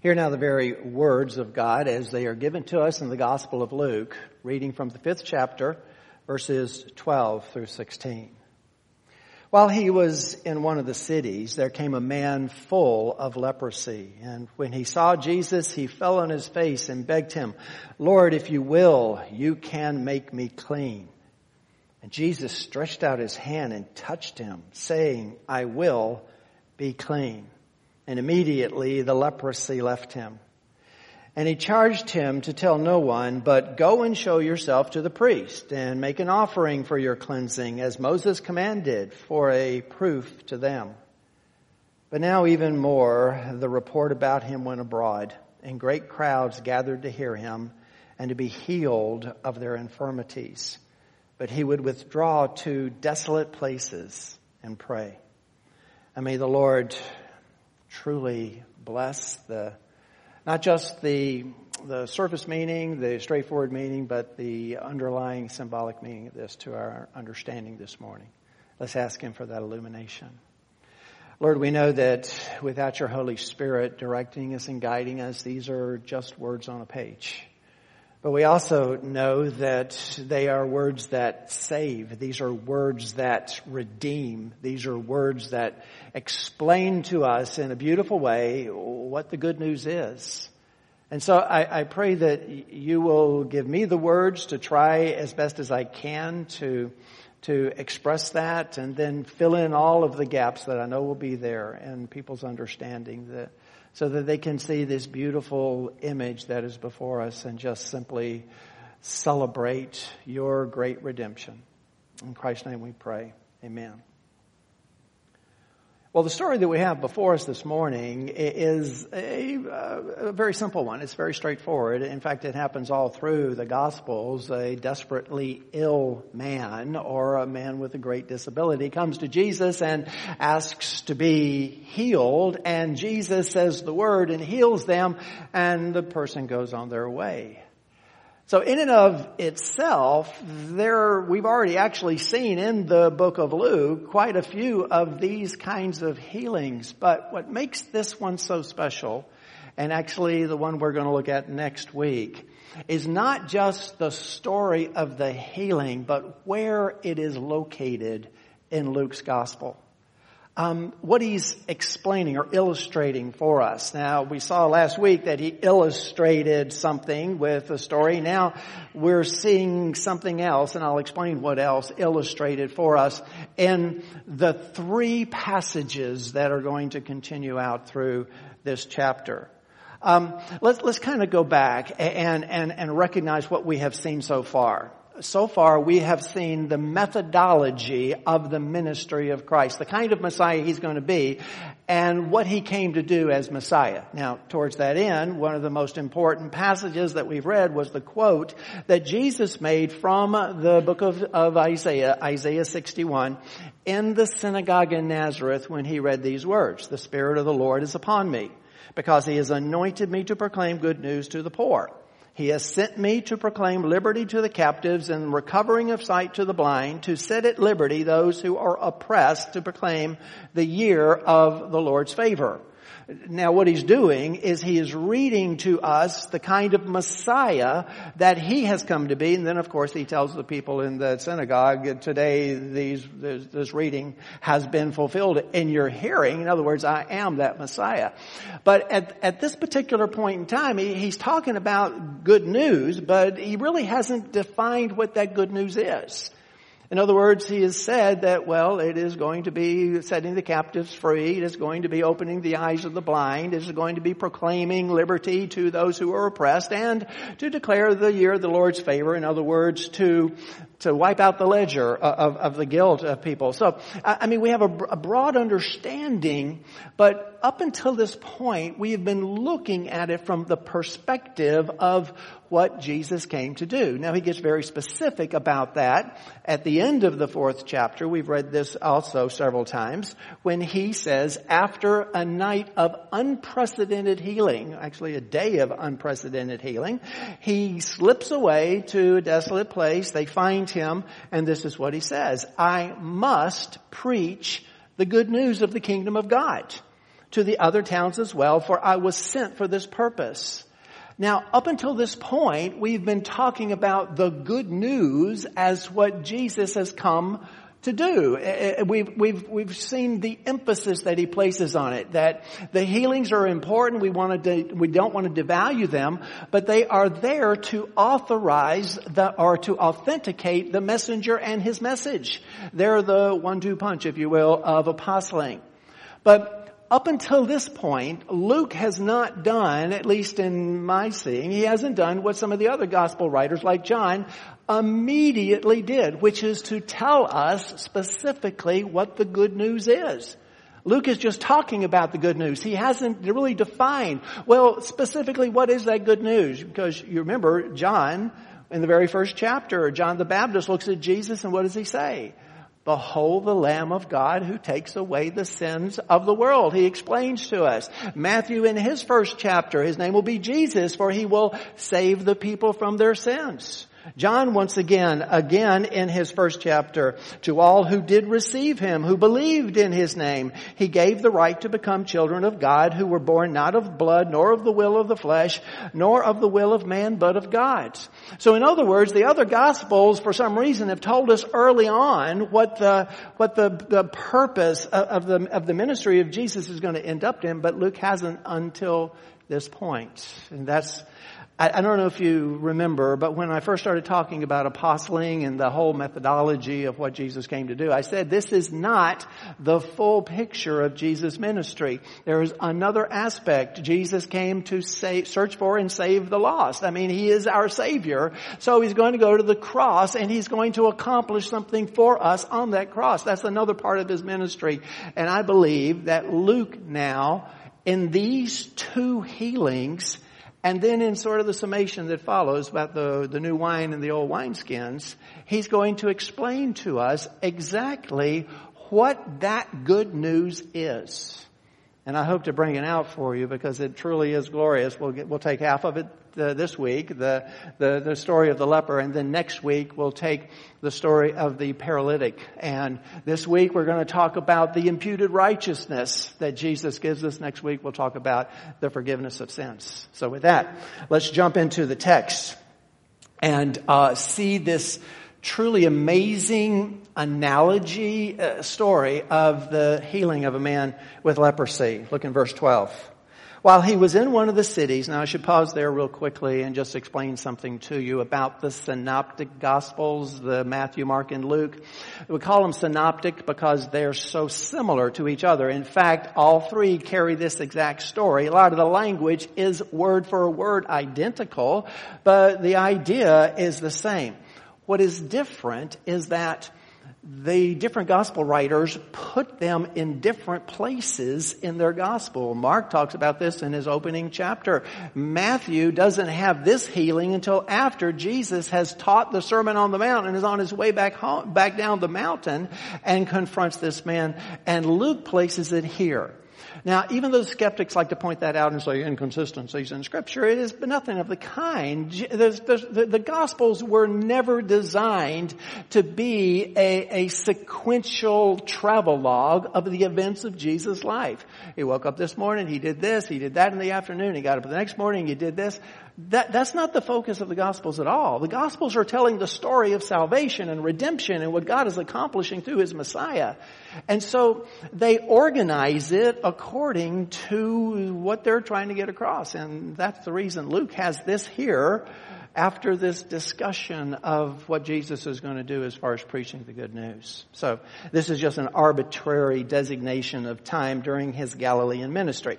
Hear now the very words of God as they are given to us in the Gospel of Luke, reading from the fifth chapter, verses 12 through 16. While he was in one of the cities, there came a man full of leprosy. And when he saw Jesus, he fell on his face and begged him, Lord, if you will, you can make me clean. And Jesus stretched out his hand and touched him, saying, I will be clean. And immediately the leprosy left him. And he charged him to tell no one, but go and show yourself to the priest and make an offering for your cleansing as Moses commanded for a proof to them. But now even more, the report about him went abroad and great crowds gathered to hear him and to be healed of their infirmities. But he would withdraw to desolate places and pray. And may the Lord truly bless the, not just the, the surface meaning, the straightforward meaning, but the underlying symbolic meaning of this to our understanding this morning. Let's ask Him for that illumination. Lord, we know that without your Holy Spirit directing us and guiding us, these are just words on a page. But we also know that they are words that save. These are words that redeem. These are words that explain to us in a beautiful way what the good news is. And so I, I, pray that you will give me the words to try as best as I can to, to express that and then fill in all of the gaps that I know will be there in people's understanding that so that they can see this beautiful image that is before us and just simply celebrate your great redemption. In Christ's name we pray. Amen. Well, the story that we have before us this morning is a, a, very simple one. It's very straightforward. In fact, it happens all through the Gospels. A desperately ill man or a man with a great disability comes to Jesus and asks to be healed, and Jesus says the word and heals them, and the person goes on their way. So in and of itself, there, we've already actually seen in the book of Luke quite a few of these kinds of healings. But what makes this one so special, and actually the one we're going to look at next week, is not just the story of the healing, but where it is located in Luke's gospel um, what he's explaining or illustrating for us. Now, we saw last week that he illustrated something with a story. Now, we're seeing something else, and I'll explain what else illustrated for us in the three passages that are going to continue out through this chapter. Um, let's let's kind of go back and and and recognize what we have seen so far so far we have seen the methodology of the ministry of Christ, the kind of Messiah he's going to be, and what he came to do as Messiah. Now, towards that end, one of the most important passages that we've read was the quote that Jesus made from the book of, of Isaiah, Isaiah 61, in the synagogue in Nazareth when he read these words, The Spirit of the Lord is upon me, because he has anointed me to proclaim good news to the poor. He has sent me to proclaim liberty to the captives and recovering of sight to the blind, to set at liberty those who are oppressed, to proclaim the year of the Lord's favor. Now what he's doing is he is reading to us the kind of Messiah that he has come to be. And then of course he tells the people in the synagogue, today these, this, this reading has been fulfilled in your hearing. In other words, I am that Messiah. But at, at this particular point in time, he, he's talking about good news, but he really hasn't defined what that good news is. In other words, he has said that, well, it is going to be setting the captives free. It is going to be opening the eyes of the blind. It is going to be proclaiming liberty to those who are oppressed and to declare the year of the Lord's favor. In other words, to, to wipe out the ledger of, of the guilt of people. So, I mean, we have a, a broad understanding, but up until this point, we have been looking at it from the perspective of what Jesus came to do. Now he gets very specific about that at the end of the fourth chapter. We've read this also several times when he says, after a night of unprecedented healing, actually a day of unprecedented healing, he slips away to a desolate place. They find him and this is what he says, I must preach the good news of the kingdom of God to the other towns as well, for I was sent for this purpose. Now, up until this point, we've been talking about the good news as what Jesus has come to do. Uh, uh, we've, we've, we've seen the emphasis that he places on it, that the healings are important. We want to, we don't want to devalue them, but they are there to authorize the, or to authenticate the messenger and his message. They're the one-two punch, if you will, of apostling. But up until this point, Luke has not done, at least in my seeing, he hasn't done what some of the other gospel writers like John immediately did, which is to tell us specifically what the good news is. Luke is just talking about the good news. He hasn't really defined, well, specifically what is that good news? Because you remember John, in the very first chapter, John the Baptist looks at Jesus and what does he say? Behold the Lamb of God who takes away the sins of the world. He explains to us. Matthew in his first chapter, his name will be Jesus for he will save the people from their sins. John once again, again in his first chapter, to all who did receive him, who believed in his name, he gave the right to become children of God who were born not of blood, nor of the will of the flesh, nor of the will of man, but of God. So in other words, the other gospels for some reason have told us early on what the, what the, the purpose of the, of the ministry of Jesus is going to end up in, but Luke hasn't until this point. And that's, I, don't know if you remember, but when I first started talking about apostling and the whole methodology of what Jesus came to do, I said this is not the full picture of Jesus' ministry. There is another aspect. Jesus came to save, search for and save the lost. I mean, He is our Savior. So He's going to go to the cross and He's going to accomplish something for us on that cross. That's another part of His ministry. And I believe that Luke now, in these two healings, and then in sort of the summation that follows about the, the new wine and the old wineskins, he's going to explain to us exactly what that good news is. And I hope to bring it out for you because it truly is glorious. We'll get, we'll take half of it uh, this week, the, the, the story of the leper, and then next week we'll take the story of the paralytic. And this week we're going to talk about the imputed righteousness that Jesus gives us. Next week we'll talk about the forgiveness of sins. So with that, let's jump into the text and uh, see this truly amazing analogy uh, story of the healing of a man with leprosy. Look in verse 12. While he was in one of the cities, now I should pause there real quickly and just explain something to you about the synoptic gospels, the Matthew, Mark, and Luke. We call them synoptic because they're so similar to each other. In fact, all three carry this exact story. A lot of the language is word for word identical, but the idea is the same. What is different is that the different gospel writers put them in different places in their gospel. Mark talks about this in his opening chapter. Matthew doesn't have this healing until after Jesus has taught the Sermon on the Mount and is on his way back home, back down the mountain and confronts this man. And Luke places it here. Now, even though skeptics like to point that out and say inconsistencies in scripture, it is nothing of the kind. The, the, gospels were never designed to be a, a sequential travel log of the events of Jesus' life. He woke up this morning, he did this, he did that in the afternoon, he got up the next morning, he did this. That, that's not the focus of the Gospels at all. The Gospels are telling the story of salvation and redemption and what God is accomplishing through His Messiah. And so they organize it according to what they're trying to get across. And that's the reason Luke has this here after this discussion of what Jesus is going to do as far as preaching the good news. So this is just an arbitrary designation of time during his Galilean ministry.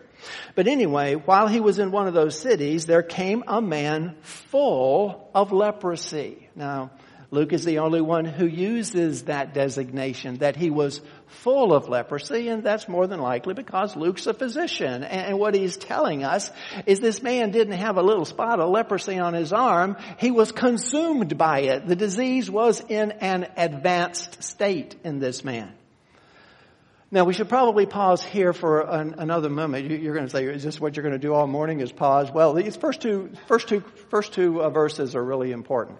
But anyway, while he was in one of those cities, there came a man full of leprosy. Now, Luke is the only one who uses that designation, that he was full of leprosy, and that's more than likely because Luke's a physician. And what he's telling us is this man didn't have a little spot of leprosy on his arm, he was consumed by it. The disease was in an advanced state in this man. Now we should probably pause here for an, another moment. You're going to say, "Is this what you're going to do all morning? Is pause?" Well, these first two, first two, first two uh, verses are really important.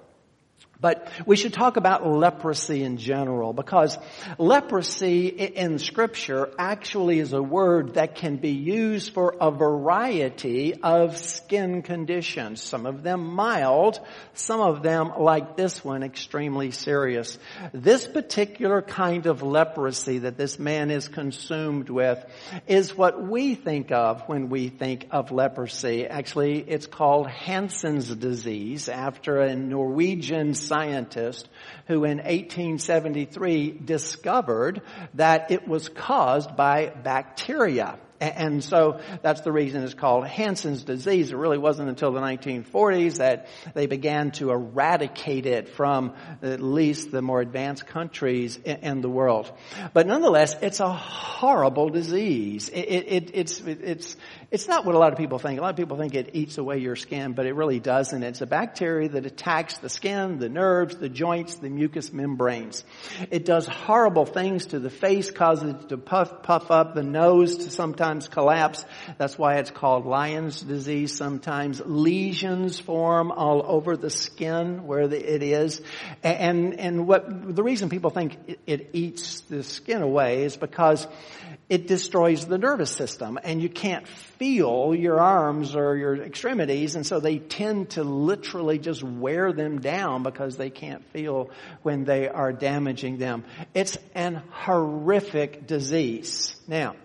But we should talk about leprosy in general because leprosy in scripture actually is a word that can be used for a variety of skin conditions. Some of them mild, some of them like this one extremely serious. This particular kind of leprosy that this man is consumed with is what we think of when we think of leprosy. Actually, it's called Hansen's disease after a Norwegian scientist who in 1873 discovered that it was caused by bacteria. And so that's the reason it's called Hansen's disease. It really wasn't until the 1940s that they began to eradicate it from at least the more advanced countries in the world. But nonetheless, it's a horrible disease. It, it, it's, it's, it's not what a lot of people think. A lot of people think it eats away your skin, but it really doesn't. It's a bacteria that attacks the skin, the nerves, the joints, the mucous membranes. It does horrible things to the face, causes it to puff, puff up, the nose to sometimes collapse. That's why it's called lion's disease. Sometimes lesions form all over the skin where the, it is. And, and what, the reason people think it, it eats the skin away is because it destroys the nervous system and you can't feel your arms or your extremities and so they tend to literally just wear them down because they can't feel when they are damaging them. It's an horrific disease. Now,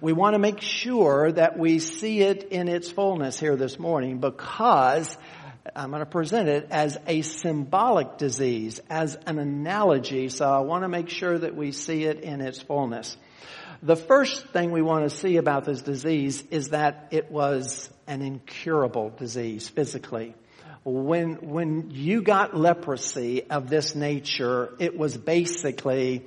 we want to make sure that we see it in its fullness here this morning because I'm going to present it as a symbolic disease, as an analogy, so I want to make sure that we see it in its fullness. The first thing we want to see about this disease is that it was an incurable disease physically. When, when you got leprosy of this nature, it was basically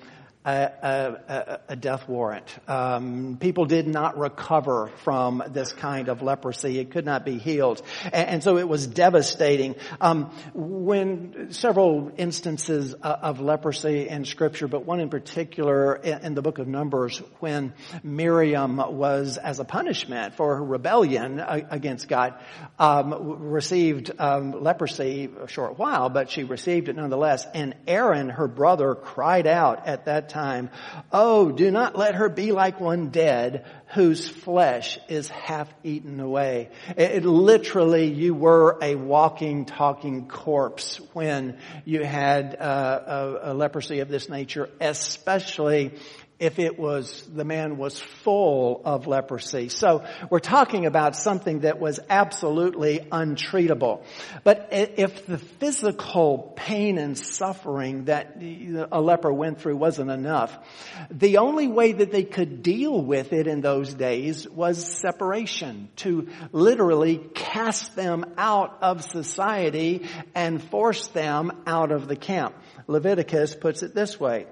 a, a, a death warrant. Um, people did not recover from this kind of leprosy. It could not be healed. And, and so it was devastating. Um, when several instances of leprosy in scripture, but one in particular in, in the book of Numbers when Miriam was as a punishment for her rebellion against God, um, received um, leprosy a short while, but she received it nonetheless. And Aaron, her brother, cried out at that time time, Oh, do not let her be like one dead whose flesh is half eaten away. It, it, literally, you were a walking, talking corpse when you had uh, a, a leprosy of this nature, especially if it was, the man was full of leprosy. So we're talking about something that was absolutely untreatable. But if the physical pain and suffering that a leper went through wasn't enough, the only way that they could deal with it in those days was separation, to literally cast them out of society and force them out of the camp. Leviticus puts it this way.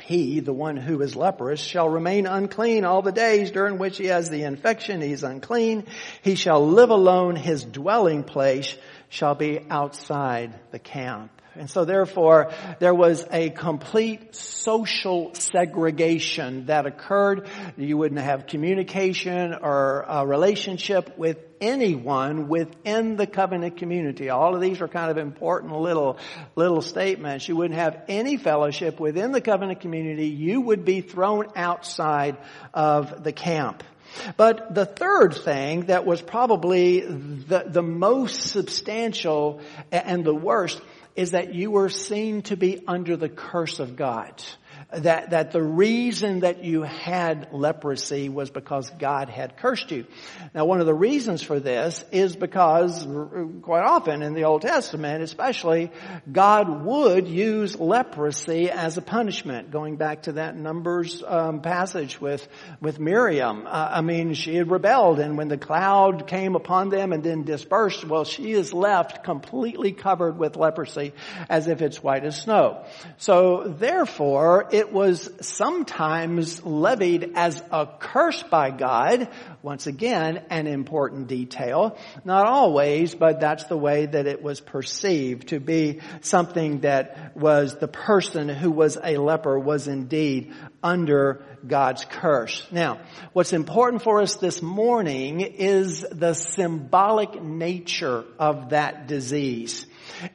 He, the one who is leprous, shall remain unclean all the days during which he has the infection. He's unclean. He shall live alone. His dwelling place shall be outside the camp. And so therefore, there was a complete social segregation that occurred. You wouldn't have communication or a relationship with anyone within the covenant community. All of these are kind of important little, little statements. You wouldn't have any fellowship within the covenant community. You would be thrown outside of the camp. But the third thing that was probably the, the most substantial and the worst is that you were seen to be under the curse of God that, that the reason that you had leprosy was because God had cursed you. Now one of the reasons for this is because quite often in the Old Testament especially, God would use leprosy as a punishment. Going back to that Numbers um, passage with, with Miriam. Uh, I mean, she had rebelled and when the cloud came upon them and then dispersed, well, she is left completely covered with leprosy as if it's white as snow. So therefore, it was sometimes levied as a curse by God. Once again, an important detail. Not always, but that's the way that it was perceived to be something that was the person who was a leper was indeed under God's curse. Now, what's important for us this morning is the symbolic nature of that disease.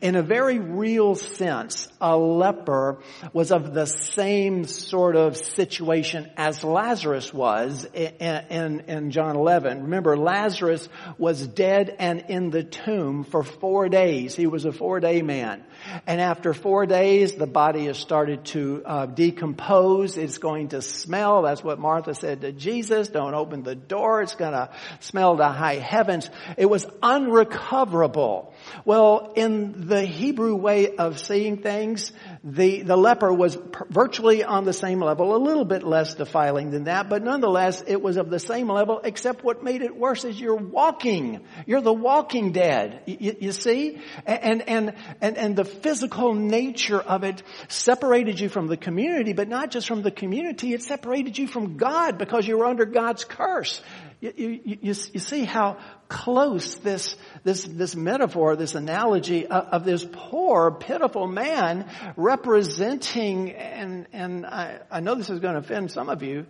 In a very real sense, a leper was of the same sort of situation as Lazarus was in, in, in John 11. Remember, Lazarus was dead and in the tomb for four days. He was a four day man. And after four days, the body has started to uh, decompose. It's going to smell. That's what Martha said to Jesus. Don't open the door. It's going to smell to high heavens. It was unrecoverable. Well, in the Hebrew way of seeing things, the, the leper was virtually on the same level, a little bit less defiling than that, but nonetheless, it was of the same level, except what made it worse is you're walking. You're the walking dead. You, you see? And, and, and, and the physical nature of it separated you from the community, but not just from the community, it separated you from God because you were under God's curse. You, you, you, see how close this, this, this metaphor, this analogy of, of this poor, pitiful man representing, and, and I, I know this is going to offend some of you,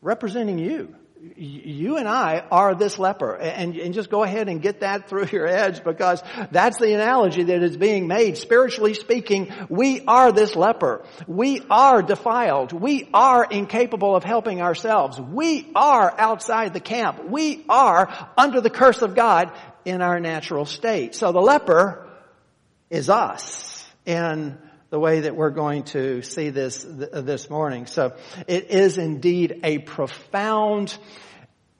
representing you you and I are this leper. And, and, just go ahead and get that through your heads because that's the analogy that is being made. Spiritually speaking, we are this leper. We are defiled. We are incapable of helping ourselves. We are outside the camp. We are under the curse of God in our natural state. So the leper is us. And the way that we're going to see this this morning. So it is indeed a profound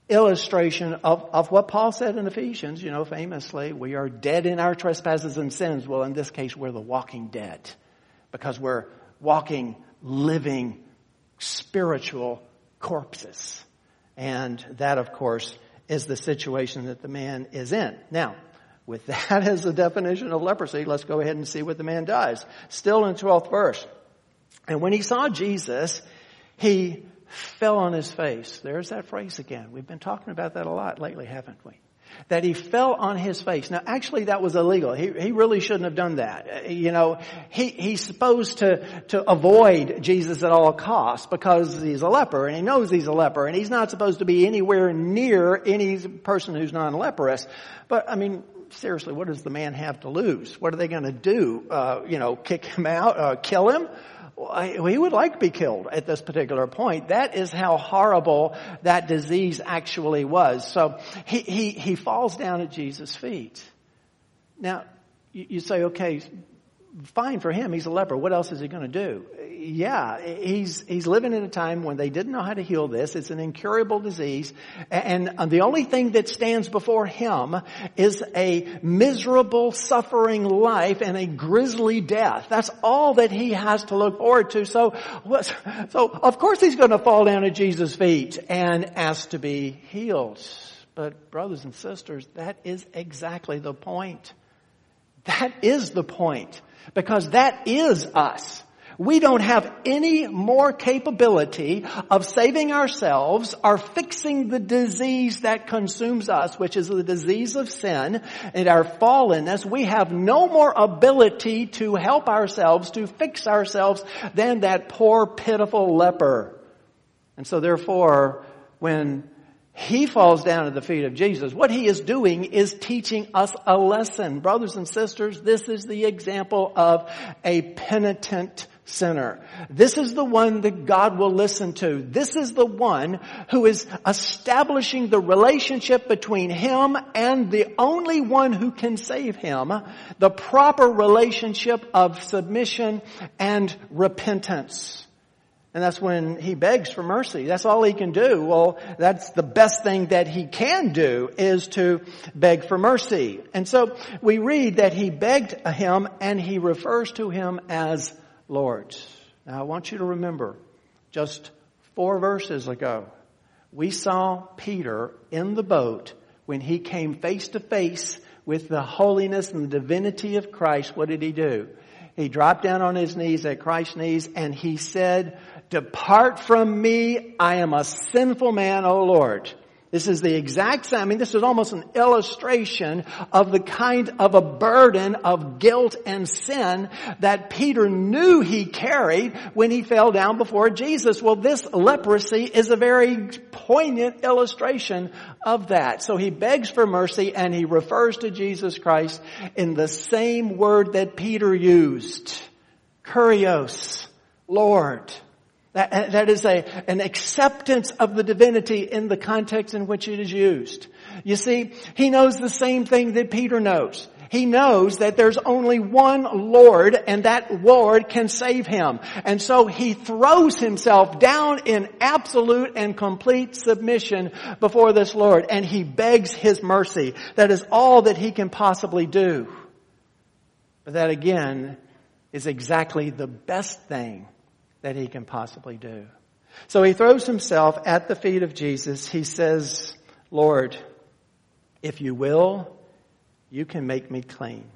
illustration of, of what Paul said in Ephesians, you know, famously, we are dead in our trespasses and sins. Well, in this case, we're the walking dead because we're walking, living, spiritual corpses. And that, of course, is the situation that the man is in. Now, with that as the definition of leprosy, let's go ahead and see what the man does. Still in the 12th verse. And when he saw Jesus, he fell on his face. There's that phrase again. We've been talking about that a lot lately, haven't we? That he fell on his face. Now actually that was illegal. He, he really shouldn't have done that. You know, he, he's supposed to, to avoid Jesus at all costs because he's a leper and he knows he's a leper and he's not supposed to be anywhere near any person who's non-leprous. But I mean, seriously, what does the man have to lose? What are they going to do? Uh, you know, kick him out, uh, kill him? He would like to be killed at this particular point. That is how horrible that disease actually was. So he, he, he falls down at Jesus' feet. Now, you say, okay, fine for him. He's a leper. What else is he going to do? Yeah, he's, he's living in a time when they didn't know how to heal this. It's an incurable disease. And uh, the only thing that stands before him is a miserable, suffering life and a grisly death. That's all that he has to look forward to. So, so of course he's going to fall down at Jesus' feet and ask to be healed. But brothers and sisters, that is exactly the point. That is the point. Because that is us. We don't have any more capability of saving ourselves or fixing the disease that consumes us, which is the disease of sin and our fallenness. We have no more ability to help ourselves, to fix ourselves than that poor pitiful leper. And so therefore, when he falls down at the feet of Jesus. What he is doing is teaching us a lesson. Brothers and sisters, this is the example of a penitent sinner. This is the one that God will listen to. This is the one who is establishing the relationship between him and the only one who can save him, the proper relationship of submission and repentance. And that's when he begs for mercy. That's all he can do. Well, that's the best thing that he can do is to beg for mercy. And so we read that he begged him and he refers to him as Lord. Now I want you to remember, just four verses ago, we saw Peter in the boat when he came face to face with the holiness and the divinity of Christ. What did he do? He dropped down on his knees at Christ's knees and he said, Depart from me, I am a sinful man, O Lord. This is the exact same, I mean, this is almost an illustration of the kind of a burden of guilt and sin that Peter knew he carried when he fell down before Jesus. Well, this leprosy is a very poignant illustration of that. So he begs for mercy and he refers to Jesus Christ in the same word that Peter used. Kurios, Lord. That, that is a, an acceptance of the divinity in the context in which it is used. You see, he knows the same thing that Peter knows. He knows that there's only one Lord and that Lord can save him. And so he throws himself down in absolute and complete submission before this Lord and he begs his mercy. That is all that he can possibly do. But that again is exactly the best thing that he can possibly do. So he throws himself at the feet of Jesus. He says, Lord, if you will, you can make me clean.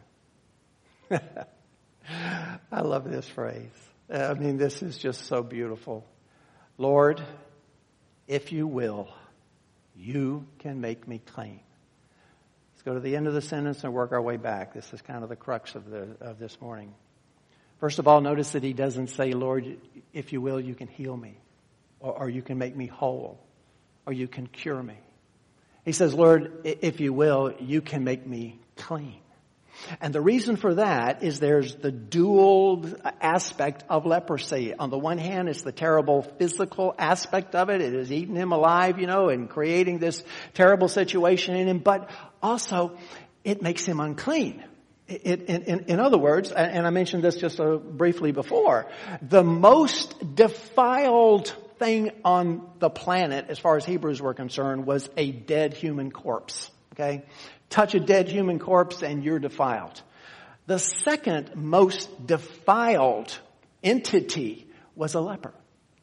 I love this phrase. I mean, this is just so beautiful. Lord, if you will, you can make me clean. Let's go to the end of the sentence and work our way back. This is kind of the crux of, the, of this morning. First of all, notice that he doesn't say, Lord, if you will, you can heal me, or, or, you can make me whole, or you can cure me. He says, Lord, if you will, you can make me clean. And the reason for that is there's the dual aspect of leprosy. On the one hand, it's the terrible physical aspect of it. It is eating him alive, you know, and creating this terrible situation in him. But also, it makes him unclean. In, in, in, other words, and I mentioned this just uh, briefly before, the most defiled thing on the planet, as far as Hebrews were concerned, was a dead human corpse. Okay? Touch a dead human corpse and you're defiled. The second most defiled entity was a leper.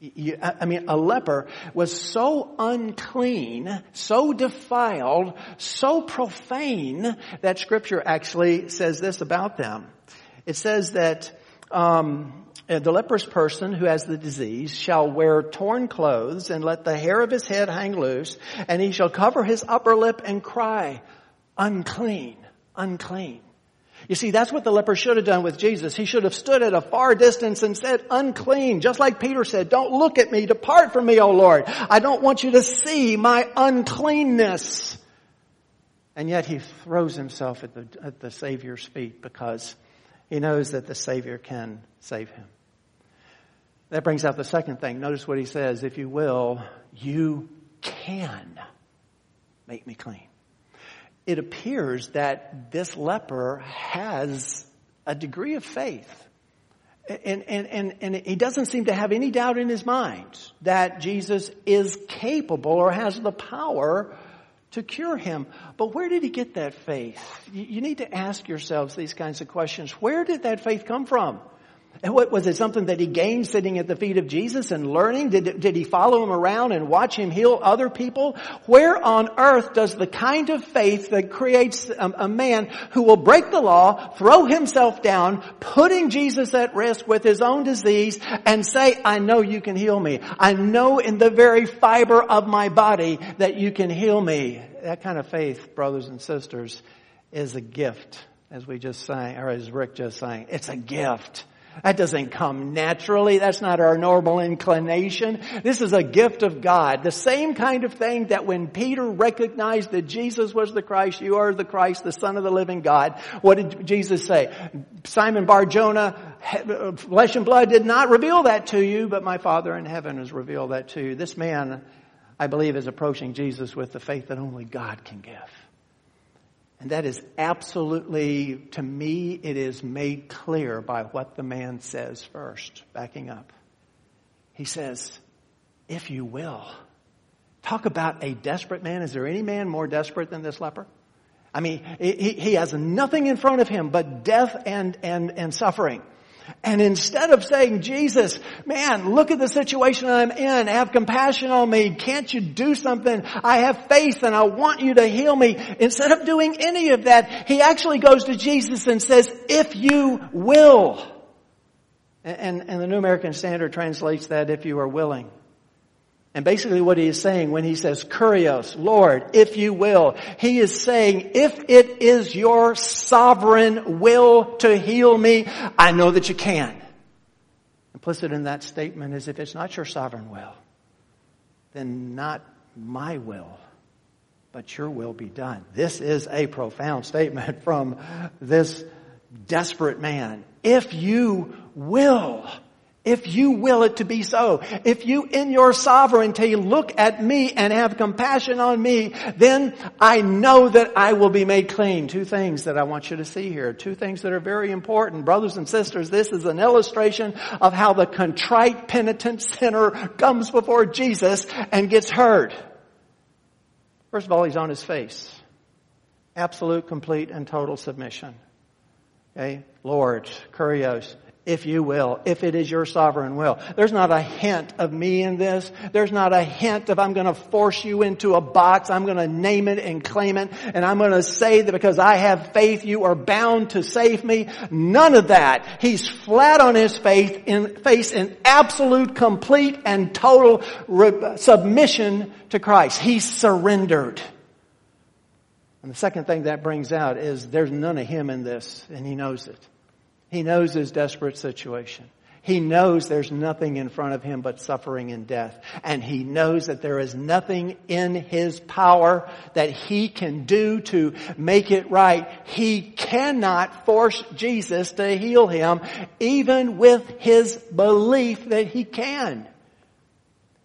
I mean, a leper was so unclean, so defiled, so profane that scripture actually says this about them. It says that, um, the leprous person who has the disease shall wear torn clothes and let the hair of his head hang loose and he shall cover his upper lip and cry, unclean, unclean. You see, that's what the leper should have done with Jesus. He should have stood at a far distance and said, unclean, just like Peter said, don't look at me, depart from me, O Lord. I don't want you to see my uncleanness. And yet he throws himself at the, at the Savior's feet because he knows that the Savior can save him. That brings out the second thing. Notice what he says, if you will, you can make me clean it appears that this leper has a degree of faith. And, and, and, and he doesn't seem to have any doubt in his mind that Jesus is capable or has the power to cure him. But where did he get that faith? You need to ask yourselves these kinds of questions. Where did that faith come from? And what, was it something that he gained sitting at the feet of Jesus and learning? Did, did he follow him around and watch him heal other people? Where on earth does the kind of faith that creates a, a man who will break the law, throw himself down, putting Jesus at risk with his own disease and say, I know you can heal me. I know in the very fiber of my body that you can heal me. That kind of faith, brothers and sisters, is a gift, as we just sang, or as Rick just sang. It's a gift. That doesn't come naturally. That's not our normal inclination. This is a gift of God. The same kind of thing that when Peter recognized that Jesus was the Christ, you are the Christ, the Son of the living God. What did Jesus say? Simon Bar Jonah, flesh and blood did not reveal that to you, but my Father in heaven has revealed that to you. This man, I believe, is approaching Jesus with the faith that only God can give. And that is absolutely, to me, it is made clear by what the man says first, backing up. He says, if you will. Talk about a desperate man. Is there any man more desperate than this leper? I mean, he, he has nothing in front of him but death and, and, and suffering. And instead of saying, Jesus, man, look at the situation I'm in. Have compassion on me. Can't you do something? I have faith and I want you to heal me. Instead of doing any of that, he actually goes to Jesus and says, if you will. And, and the New American Standard translates that if you are willing. And basically what he is saying when he says, Kurios, Lord, if you will, he is saying, if it is your sovereign will to heal me, I know that you can. Implicit in that statement is if it's not your sovereign will, then not my will, but your will be done. This is a profound statement from this desperate man. If you will, if you will it to be so, if you in your sovereignty look at me and have compassion on me, then I know that I will be made clean. Two things that I want you to see here. Two things that are very important. Brothers and sisters, this is an illustration of how the contrite penitent sinner comes before Jesus and gets heard. First of all, he's on his face. Absolute, complete, and total submission. Okay? Lord, Kurios, if you will, if it is your sovereign will. There's not a hint of me in this. There's not a hint of I'm going to force you into a box. I'm going to name it and claim it. And I'm going to say that because I have faith, you are bound to save me. None of that. He's flat on his faith in, face in absolute, complete, and total re- submission to Christ. He's surrendered. And the second thing that brings out is there's none of him in this, and he knows it. He knows his desperate situation. He knows there's nothing in front of him but suffering and death. And he knows that there is nothing in his power that he can do to make it right. He cannot force Jesus to heal him, even with his belief that he can.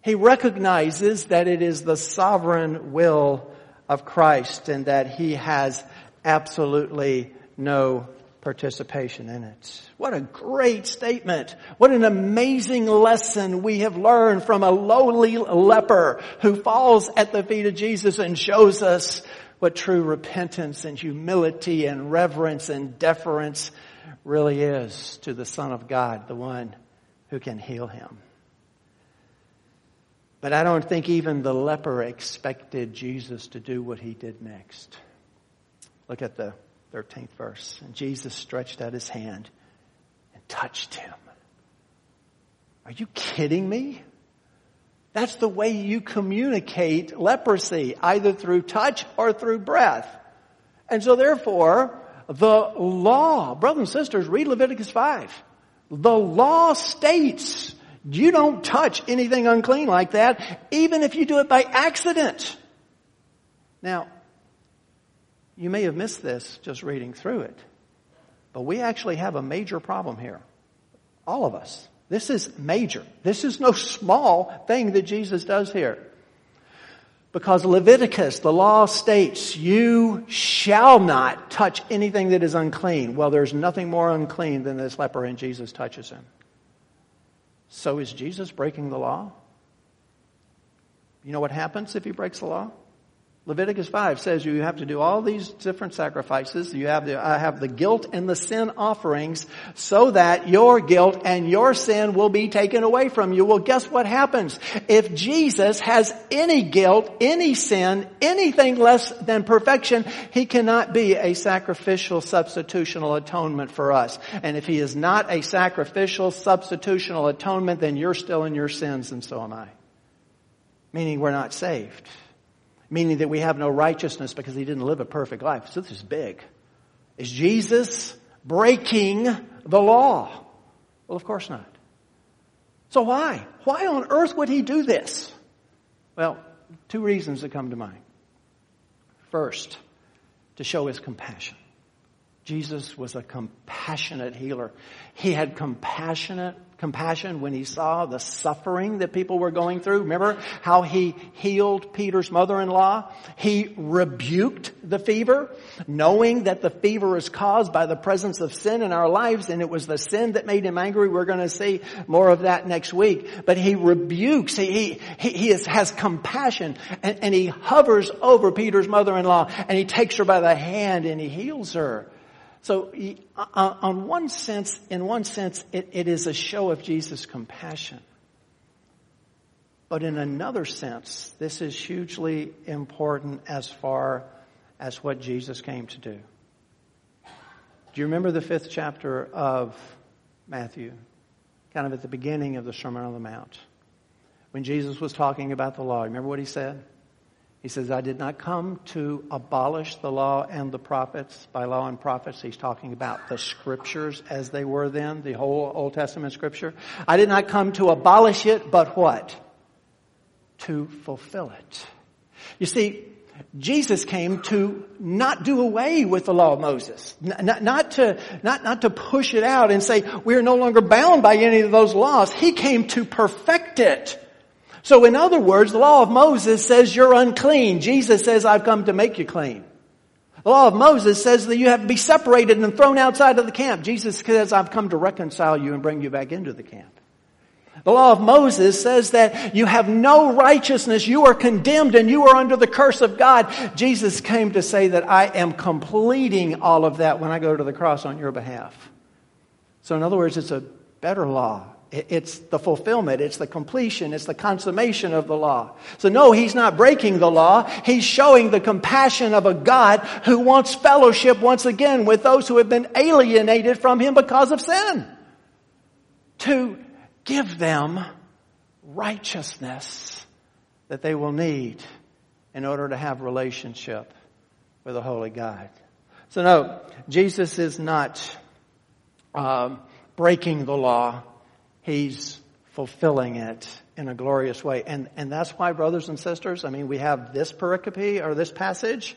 He recognizes that it is the sovereign will of Christ and that he has absolutely no participation in it. What a great statement. What an amazing lesson we have learned from a lowly leper who falls at the feet of Jesus and shows us what true repentance and humility and reverence and deference really is to the Son of God, the one who can heal him. But I don't think even the leper expected Jesus to do what he did next. Look at the 13th verse. And Jesus stretched out his hand and touched him. Are you kidding me? That's the way you communicate leprosy, either through touch or through breath. And so therefore, the law, brothers and sisters, read Leviticus 5. The law states you don't touch anything unclean like that, even if you do it by accident. Now, you may have missed this just reading through it, but we actually have a major problem here. All of us. This is major. This is no small thing that Jesus does here. Because Leviticus, the law states, you shall not touch anything that is unclean. Well, there's nothing more unclean than this leper and Jesus touches him. So is Jesus breaking the law? You know what happens if he breaks the law? Leviticus 5 says you have to do all these different sacrifices. You have the, I have the guilt and the sin offerings so that your guilt and your sin will be taken away from you. Well, guess what happens? If Jesus has any guilt, any sin, anything less than perfection, he cannot be a sacrificial substitutional atonement for us. And if he is not a sacrificial substitutional atonement, then you're still in your sins and so am I. Meaning we're not saved meaning that we have no righteousness because he didn't live a perfect life. So this is big. Is Jesus breaking the law? Well, of course not. So why? Why on earth would he do this? Well, two reasons that come to mind. First, to show his compassion. Jesus was a compassionate healer. He had compassionate compassion when he saw the suffering that people were going through. Remember how he healed Peter's mother-in-law? He rebuked the fever, knowing that the fever is caused by the presence of sin in our lives, and it was the sin that made him angry. We're going to see more of that next week. But he rebukes, he, he, he is, has compassion, and, and he hovers over Peter's mother-in-law, and he takes her by the hand and he heals her. So uh, uh, on one sense, in one sense, it, it is a show of Jesus' compassion. But in another sense, this is hugely important as far as what Jesus came to do. Do you remember the fifth chapter of Matthew? Kind of at the beginning of the Sermon on the Mount. when Jesus was talking about the law. Remember what he said? He says, I did not come to abolish the law and the prophets. By law and prophets, he's talking about the scriptures as they were then, the whole Old Testament scripture. I did not come to abolish it, but what? To fulfill it. You see, Jesus came to not do away with the law of Moses. Not, not, to, not, not to push it out and say, we are no longer bound by any of those laws. He came to perfect it. So in other words, the law of Moses says you're unclean. Jesus says, I've come to make you clean. The law of Moses says that you have to be separated and thrown outside of the camp. Jesus says, I've come to reconcile you and bring you back into the camp. The law of Moses says that you have no righteousness. You are condemned and you are under the curse of God. Jesus came to say that I am completing all of that when I go to the cross on your behalf. So in other words, it's a better law. It's the fulfillment, it's the completion, it's the consummation of the law. So no, he's not breaking the law. He's showing the compassion of a God who wants fellowship once again with those who have been alienated from him because of sin. To give them righteousness that they will need in order to have relationship with a holy God. So no, Jesus is not um, breaking the law He's fulfilling it in a glorious way. And, and that's why, brothers and sisters, I mean, we have this pericope or this passage.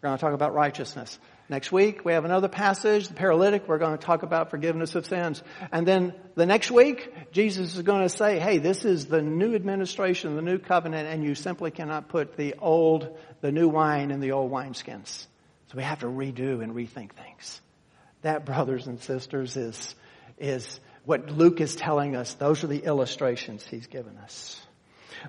We're going to talk about righteousness. Next week, we have another passage, the paralytic. We're going to talk about forgiveness of sins. And then the next week, Jesus is going to say, hey, this is the new administration, the new covenant, and you simply cannot put the old, the new wine in the old wineskins. So we have to redo and rethink things. That, brothers and sisters, is, is what Luke is telling us. Those are the illustrations he's given us.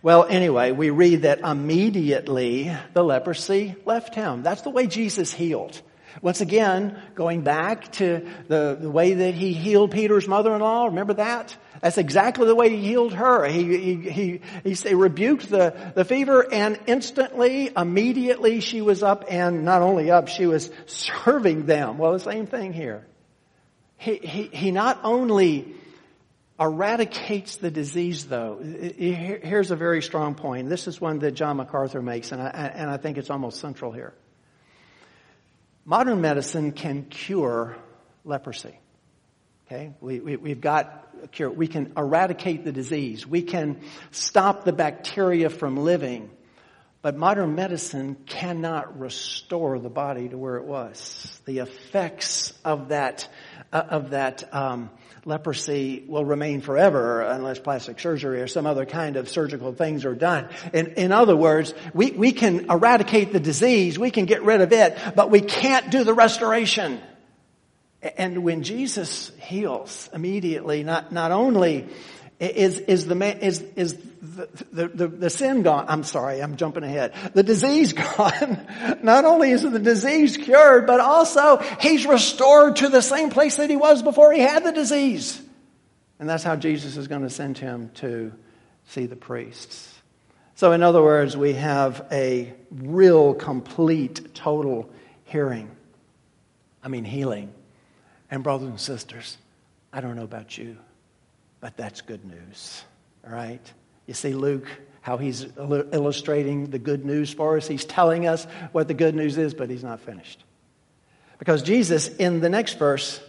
Well, anyway, we read that immediately the leprosy left him. That's the way Jesus healed. Once again, going back to the, the way that he healed Peter's mother-in-law, remember that? That's exactly the way he healed her. He, he, he, he, he rebuked the, the fever and instantly, immediately she was up and not only up, she was serving them. Well, the same thing here he, he, he not only eradicates the disease though. Here's a very strong point. This is one that John MacArthur makes and I, and I think it's almost central here. Modern medicine can cure leprosy. Okay? We, we, we've got a cure. We can eradicate the disease. We can stop the bacteria from living. But modern medicine cannot restore the body to where it was. The effects of that uh, of that um, leprosy will remain forever unless plastic surgery or some other kind of surgical things are done. In, in other words, we, we can eradicate the disease, we can get rid of it, but we can't do the restoration. And when Jesus heals immediately, not, not only is, is the man, is, is the, the, the, the, sin gone? I'm sorry, I'm jumping ahead. The disease gone. Not only is the disease cured, but also he's restored to the same place that he was before he had the disease. And that's how Jesus is going to send him to see the priests. So in other words, we have a real, complete, total hearing. I mean, healing. And brothers and sisters, I don't know about you, but that's good news. All right? You see Luke, how he's illustrating the good news for us. He's telling us what the good news is, but he's not finished. Because Jesus, in the next verse,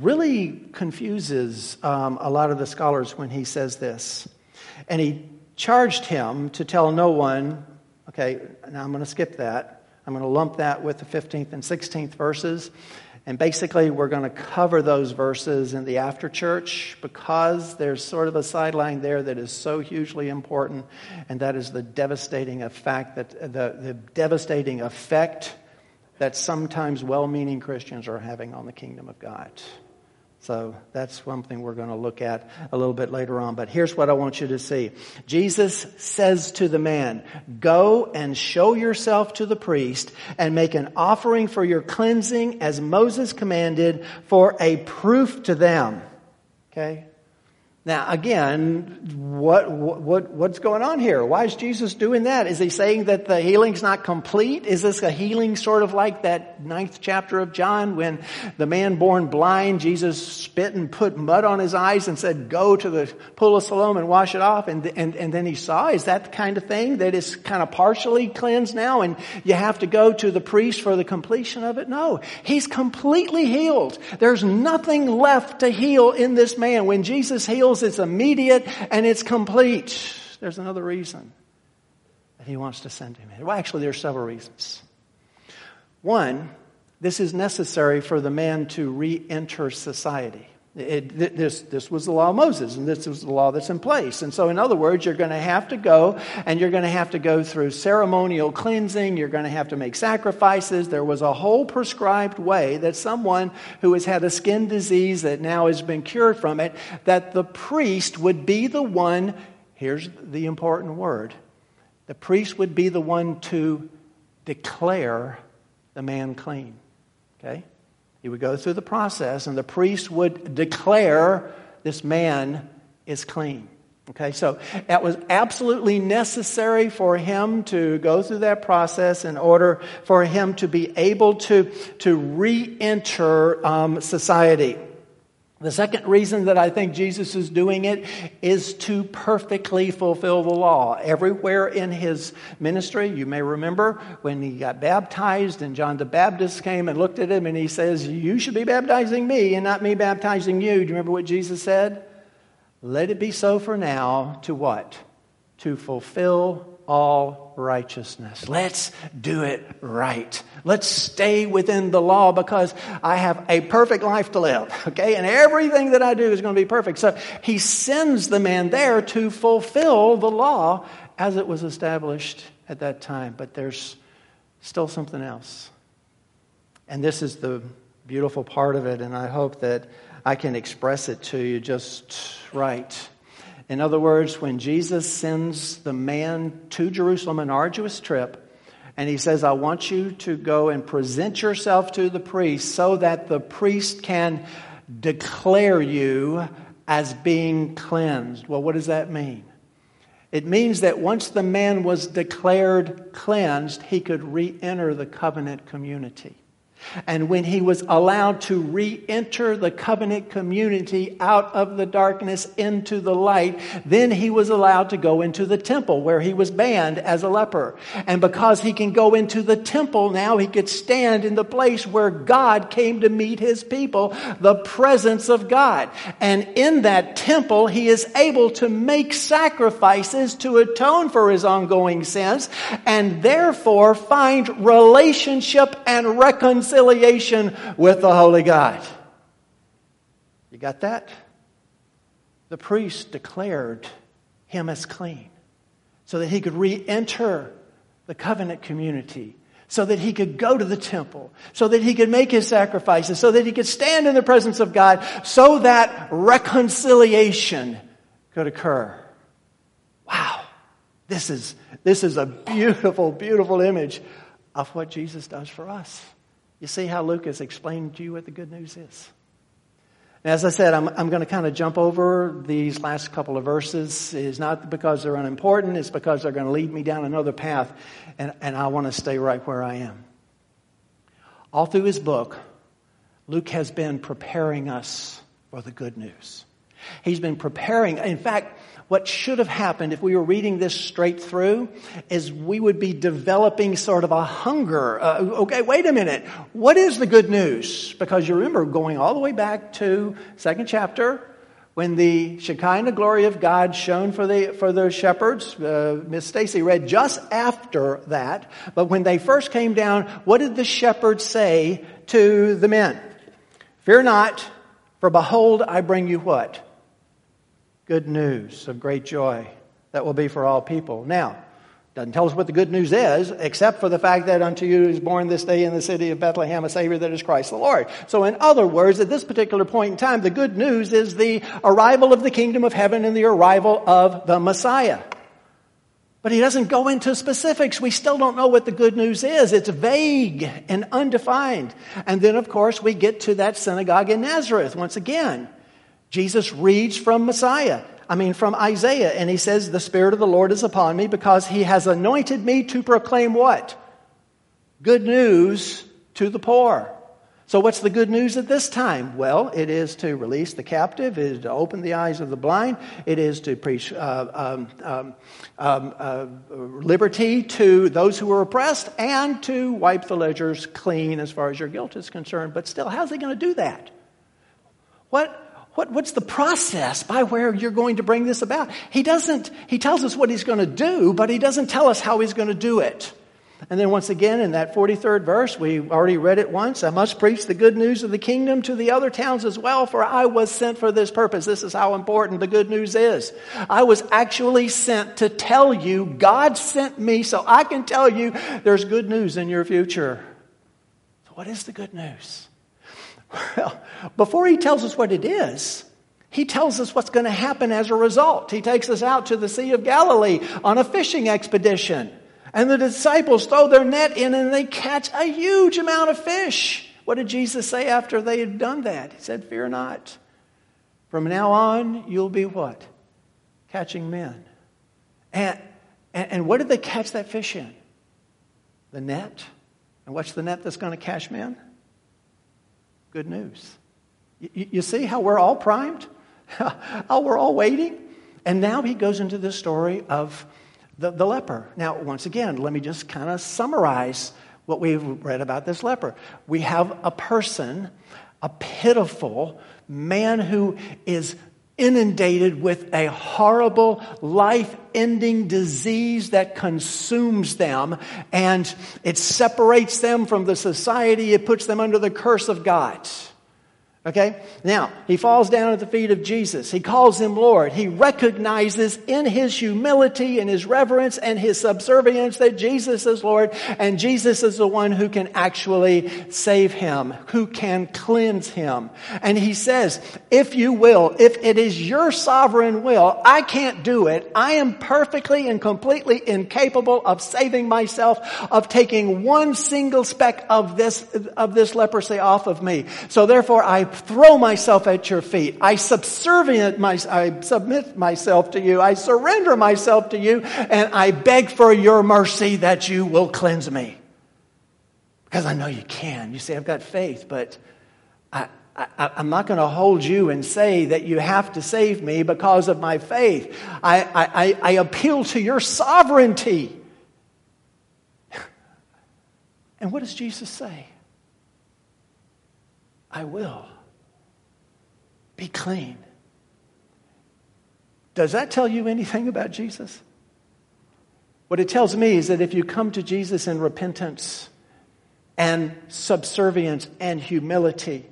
really confuses um, a lot of the scholars when he says this. And he charged him to tell no one, okay, now I'm going to skip that. I'm going to lump that with the 15th and 16th verses. And basically, we're going to cover those verses in the after church because there's sort of a sideline there that is so hugely important, and that is the devastating effect that the, the devastating effect that sometimes well-meaning Christians are having on the kingdom of God. So that's one thing we're going to look at a little bit later on. But here's what I want you to see. Jesus says to the man, go and show yourself to the priest and make an offering for your cleansing as Moses commanded for a proof to them. Okay? Now, again, what, what, what's going on here? Why is Jesus doing that? Is he saying that the healing's not complete? Is this a healing sort of like that ninth chapter of John when the man born blind, Jesus spit and put mud on his eyes and said, go to the pool of Siloam and wash it off. And, and, and then he saw, is that the kind of thing that is kind of partially cleansed now and you have to go to the priest for the completion of it? No. He's completely healed. There's nothing left to heal in this man. When Jesus heals, it's immediate, and it's complete. There's another reason that he wants to send him Well, actually, there are several reasons. One, this is necessary for the man to re enter society. It, this, this was the law of Moses, and this was the law that's in place. And so, in other words, you're going to have to go, and you're going to have to go through ceremonial cleansing. You're going to have to make sacrifices. There was a whole prescribed way that someone who has had a skin disease that now has been cured from it, that the priest would be the one, here's the important word, the priest would be the one to declare the man clean. Okay? He would go through the process, and the priest would declare this man is clean. Okay, so that was absolutely necessary for him to go through that process in order for him to be able to, to re enter um, society. The second reason that I think Jesus is doing it is to perfectly fulfill the law. Everywhere in his ministry, you may remember when he got baptized and John the Baptist came and looked at him and he says, You should be baptizing me and not me baptizing you. Do you remember what Jesus said? Let it be so for now to what? To fulfill all righteousness. Let's do it right. Let's stay within the law because I have a perfect life to live, okay? And everything that I do is going to be perfect. So he sends the man there to fulfill the law as it was established at that time. But there's still something else. And this is the beautiful part of it, and I hope that I can express it to you just right. In other words, when Jesus sends the man to Jerusalem, an arduous trip, and he says, I want you to go and present yourself to the priest so that the priest can declare you as being cleansed. Well, what does that mean? It means that once the man was declared cleansed, he could re enter the covenant community. And when he was allowed to re enter the covenant community out of the darkness into the light, then he was allowed to go into the temple where he was banned as a leper. And because he can go into the temple now, he could stand in the place where God came to meet his people, the presence of God. And in that temple, he is able to make sacrifices to atone for his ongoing sins and therefore find relationship and reconciliation reconciliation with the Holy God. You got that? The priest declared him as clean so that he could re enter the covenant community, so that he could go to the temple, so that he could make his sacrifices, so that he could stand in the presence of God, so that reconciliation could occur. Wow. This is, this is a beautiful, beautiful image of what Jesus does for us. You see how Luke has explained to you what the good news is. as I said, I'm, I'm going to kind of jump over these last couple of verses. It's not because they're unimportant, it's because they're going to lead me down another path, and, and I want to stay right where I am. All through his book, Luke has been preparing us for the good news. He's been preparing, in fact, what should have happened if we were reading this straight through is we would be developing sort of a hunger. Uh, okay, wait a minute. What is the good news? Because you remember going all the way back to second chapter when the Shekinah glory of God shone for the, for the shepherds. Uh, Miss Stacy read just after that. But when they first came down, what did the shepherds say to the men? Fear not, for behold, I bring you what? Good news of great joy that will be for all people. Now, doesn't tell us what the good news is, except for the fact that unto you is born this day in the city of Bethlehem a Savior that is Christ the Lord. So in other words, at this particular point in time, the good news is the arrival of the kingdom of heaven and the arrival of the Messiah. But he doesn't go into specifics. We still don't know what the good news is. It's vague and undefined. And then, of course, we get to that synagogue in Nazareth once again. Jesus reads from Messiah. I mean, from Isaiah, and he says, The Spirit of the Lord is upon me because he has anointed me to proclaim what? Good news to the poor. So, what's the good news at this time? Well, it is to release the captive, it is to open the eyes of the blind, it is to preach uh, um, um, um, uh, liberty to those who are oppressed, and to wipe the ledgers clean as far as your guilt is concerned. But still, how's he going to do that? What, what, what's the process by where you're going to bring this about? He doesn't, he tells us what he's going to do, but he doesn't tell us how he's going to do it. And then once again in that 43rd verse, we already read it once. I must preach the good news of the kingdom to the other towns as well, for I was sent for this purpose. This is how important the good news is. I was actually sent to tell you, God sent me so I can tell you there's good news in your future. So what is the good news? Well, before he tells us what it is, he tells us what's going to happen as a result. He takes us out to the Sea of Galilee on a fishing expedition. And the disciples throw their net in and they catch a huge amount of fish. What did Jesus say after they had done that? He said, Fear not. From now on, you'll be what? Catching men. And, and, and what did they catch that fish in? The net. And what's the net that's going to catch men? Good news. You, see how we're all primed? how we're all waiting? And now he goes into the story of the, the leper. Now, once again, let me just kind of summarize what we've read about this leper. We have a person, a pitiful man who is inundated with a horrible, life ending disease that consumes them and it separates them from the society, it puts them under the curse of God. Okay? Now, he falls down at the feet of Jesus. He calls him Lord. He recognizes in his humility and his reverence and his subservience that Jesus is Lord and Jesus is the one who can actually save him, who can cleanse him. And he says, if you will, if it is your sovereign will, I can't do it. I am perfectly and completely incapable of saving myself, of taking one single speck of this, of this leprosy off of me. So therefore I throw myself at your feet. I subservient my, I submit myself to you. I surrender myself to you and I beg for your mercy that you will cleanse me. Because I know you can. You say, I've got faith, but I, I, am not going to hold you and say that you have to save me because of my faith. I, I, I appeal to your sovereignty. And what does Jesus say? I will. Be clean. Does that tell you anything about Jesus? What it tells me is that if you come to Jesus in repentance and subservience and humility,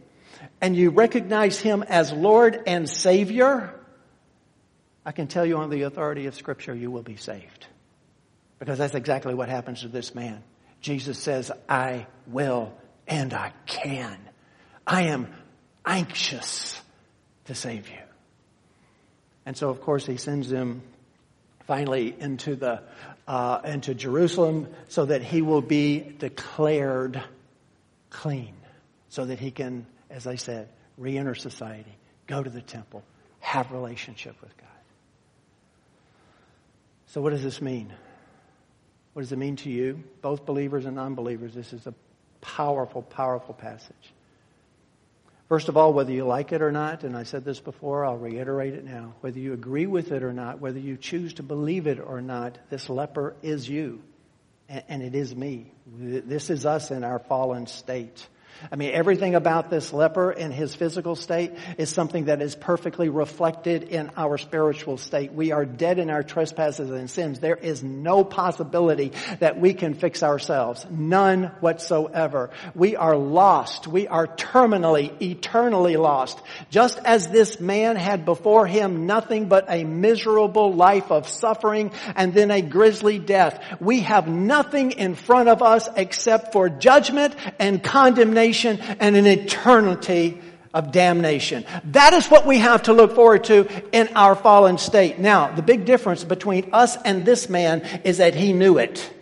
and you recognize Him as Lord and Savior, I can tell you on the authority of Scripture, you will be saved. Because that's exactly what happens to this man. Jesus says, I will and I can. I am anxious to save you. And so, of course, he sends him finally into the uh, into Jerusalem so that he will be declared clean, so that he can, as I said, re-enter society, go to the temple, have relationship with God. So, what does this mean? What does it mean to you, both believers and non-believers? This is a powerful, powerful passage. First of all, whether you like it or not, and I said this before, I'll reiterate it now. Whether you agree with it or not, whether you choose to believe it or not, this leper is you. And it is me. This is us in our fallen state. I mean, everything about this leper and his physical state is something that is perfectly reflected in our spiritual state. We are dead in our trespasses and sins. There is no possibility that we can fix ourselves. None whatsoever. We are lost. We are terminally, eternally lost. Just as this man had before him nothing but a miserable life of suffering and then a grisly death. We have nothing in front of us except for judgment and condemnation and an eternity of damnation. That is what we have to look forward to in our fallen state. Now, the big difference between us and this man is that he knew it.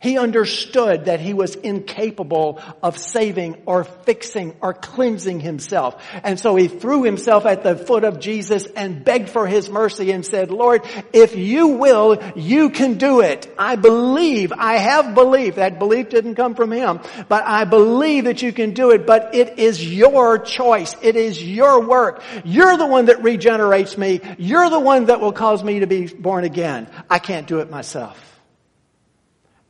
He understood that he was incapable of saving or fixing or cleansing himself. And so he threw himself at the foot of Jesus and begged for his mercy and said, Lord, if you will, you can do it. I believe, I have belief. That belief didn't come from him, but I believe that you can do it, but it is your choice. It is your work. You're the one that regenerates me. You're the one that will cause me to be born again. I can't do it myself.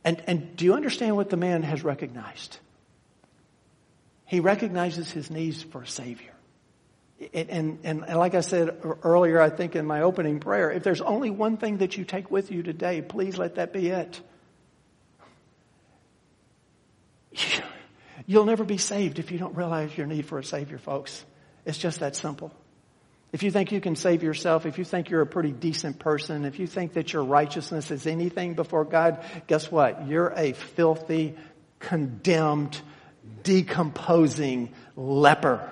And, and do you understand what the man has recognized? He recognizes his needs for a Savior. And, and, and, like I said earlier, I think in my opening prayer, if there's only one thing that you take with you today, please let that be it. You'll never be saved if you don't realize your need for a Savior, folks. It's just that simple. If you think you can save yourself, if you think you're a pretty decent person, if you think that your righteousness is anything before God, guess what? You're a filthy, condemned, decomposing leper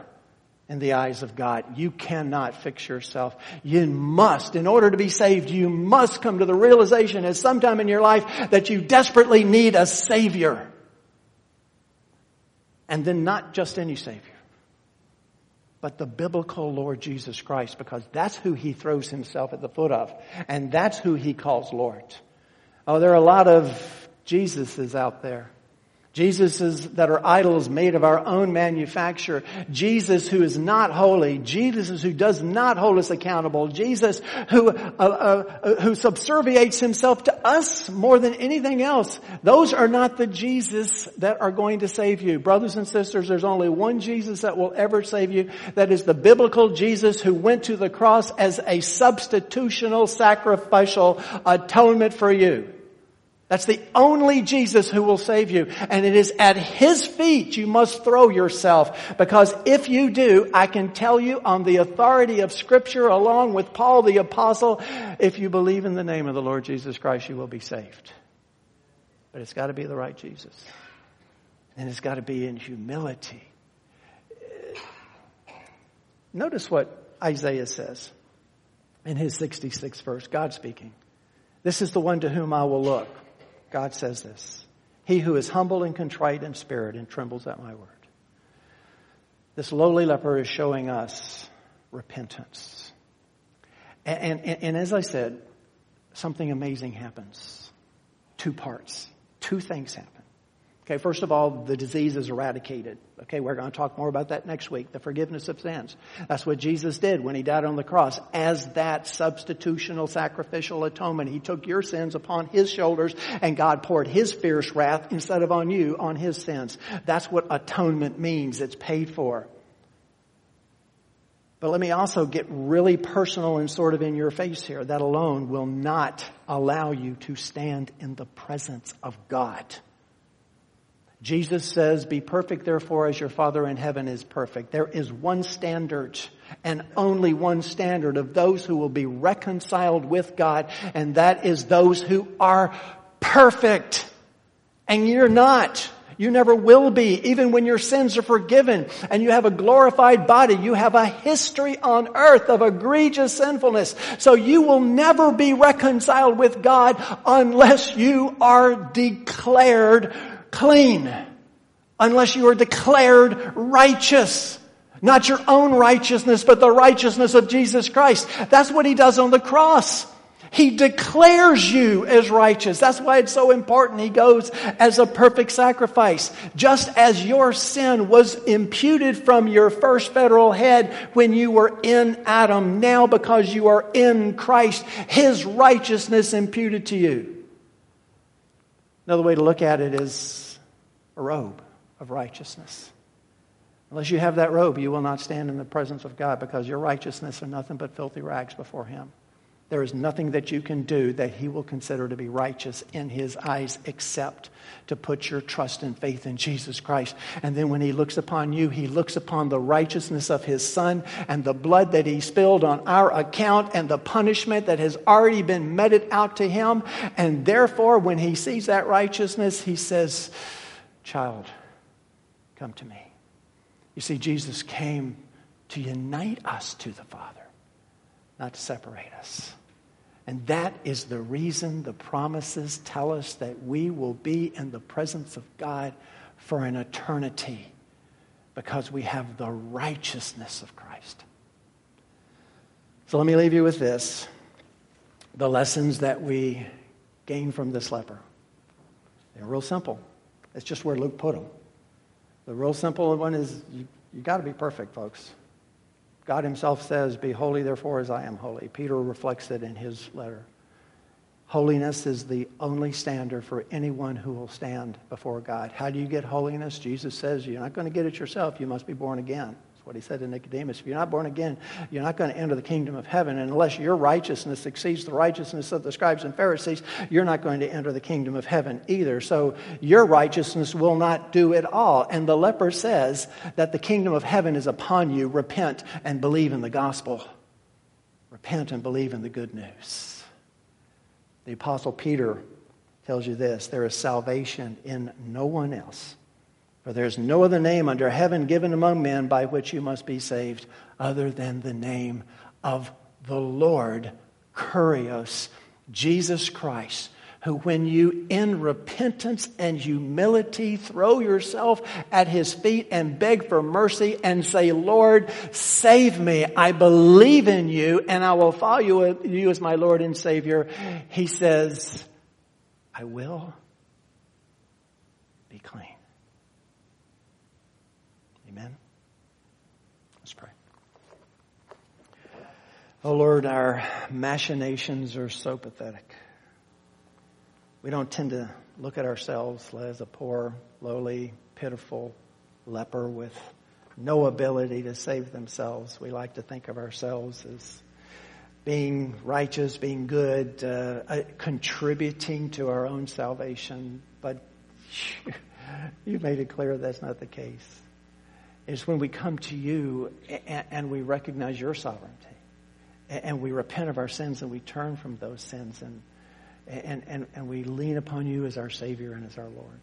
in the eyes of God. You cannot fix yourself. You must, in order to be saved, you must come to the realization at some time in your life that you desperately need a Savior. And then not just any Savior but the biblical Lord Jesus Christ because that's who he throws himself at the foot of. And that's who he calls Lord. Oh, there are a lot of Jesuses out there. Jesuses that are idols made of our own manufacture. Jesus who is not holy. Jesus who does not hold us accountable. Jesus who, uh, uh, uh, who subserviates himself to us more than anything else. Those are not the Jesus that are going to save you. Brothers and sisters, there's only one Jesus that will ever save you. That is the biblical Jesus who went to the cross as a substitutional sacrificial atonement for you. That's the only Jesus who will save you. And it is at His feet you must throw yourself. Because if you do, I can tell you on the authority of scripture along with Paul the apostle, if you believe in the name of the Lord Jesus Christ, you will be saved. But it's got to be the right Jesus. And it's got to be in humility. Notice what Isaiah says in his 66th verse, God speaking. This is the one to whom I will look God says this. He who is humble and contrite in spirit and trembles at my word. This lowly leper is showing us repentance. And, and, and as I said, something amazing happens. Two parts. Two things happen. Okay, first of all, the disease is eradicated. Okay, we're going to talk more about that next week. The forgiveness of sins. That's what Jesus did when he died on the cross. As that substitutional sacrificial atonement, he took your sins upon his shoulders and God poured his fierce wrath instead of on you, on his sins. That's what atonement means. It's paid for. But let me also get really personal and sort of in your face here. That alone will not allow you to stand in the presence of God. Jesus says, be perfect therefore as your Father in heaven is perfect. There is one standard and only one standard of those who will be reconciled with God and that is those who are perfect. And you're not. You never will be, even when your sins are forgiven and you have a glorified body. You have a history on earth of egregious sinfulness. So you will never be reconciled with God unless you are declared clean unless you are declared righteous. Not your own righteousness, but the righteousness of Jesus Christ. That's what he does on the cross. He declares you as righteous. That's why it's so important. He goes as a perfect sacrifice. Just as your sin was imputed from your first federal head when you were in Adam, now because you are in Christ, His righteousness imputed to you. Another way to look at it is a robe of righteousness. Unless you have that robe, you will not stand in the presence of God because your righteousness are nothing but filthy rags before Him. There is nothing that you can do that He will consider to be righteous in His eyes except to put your trust and faith in Jesus Christ. And then when He looks upon you, He looks upon the righteousness of His Son and the blood that He spilled on our account and the punishment that has already been meted out to Him. And therefore, when He sees that righteousness, He says, Child, come to me. You see, Jesus came to unite us to the Father, not to separate us. And that is the reason the promises tell us that we will be in the presence of God for an eternity because we have the righteousness of Christ. So let me leave you with this the lessons that we gain from this leper. They're real simple. It's just where Luke put them. The real simple one is you, you got to be perfect, folks. God Himself says, Be holy, therefore, as I am holy. Peter reflects it in his letter. Holiness is the only standard for anyone who will stand before God. How do you get holiness? Jesus says you're not going to get it yourself. You must be born again. What he said to Nicodemus. If you're not born again, you're not going to enter the kingdom of heaven. And unless your righteousness exceeds the righteousness of the scribes and Pharisees, you're not going to enter the kingdom of heaven either. So your righteousness will not do it all. And the leper says that the kingdom of heaven is upon you. Repent and believe in the gospel. Repent and believe in the good news. The Apostle Peter tells you this there is salvation in no one else. For there is no other name under heaven given among men by which you must be saved other than the name of the Lord, Kurios, Jesus Christ, who, when you in repentance and humility throw yourself at his feet and beg for mercy and say, Lord, save me. I believe in you and I will follow you, you as my Lord and Savior. He says, I will be clean. Amen. Let's pray. Oh Lord, our machinations are so pathetic. We don't tend to look at ourselves as a poor, lowly, pitiful leper with no ability to save themselves. We like to think of ourselves as being righteous, being good, uh, uh, contributing to our own salvation. But you've made it clear that's not the case. It's when we come to you and, and we recognize your sovereignty and, we repent of our sins and we turn from those sins and and, and, and we lean upon you as our Savior and as our Lord.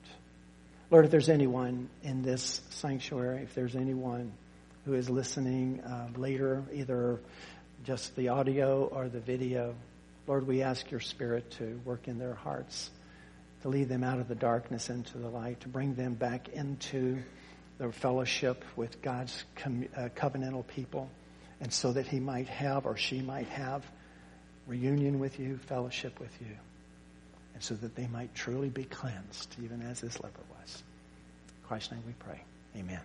Lord, if there's anyone in this sanctuary, if there's anyone who is listening uh, later, either just the audio or the video, Lord, we ask your Spirit to work in their hearts, to lead them out of the darkness into the light, to bring them back into the fellowship with God's com- uh, covenantal people, and so that he might have or she might have reunion with you, fellowship with you and so that they might truly be cleansed, even as this leper was. In Christ's name we pray. Amen.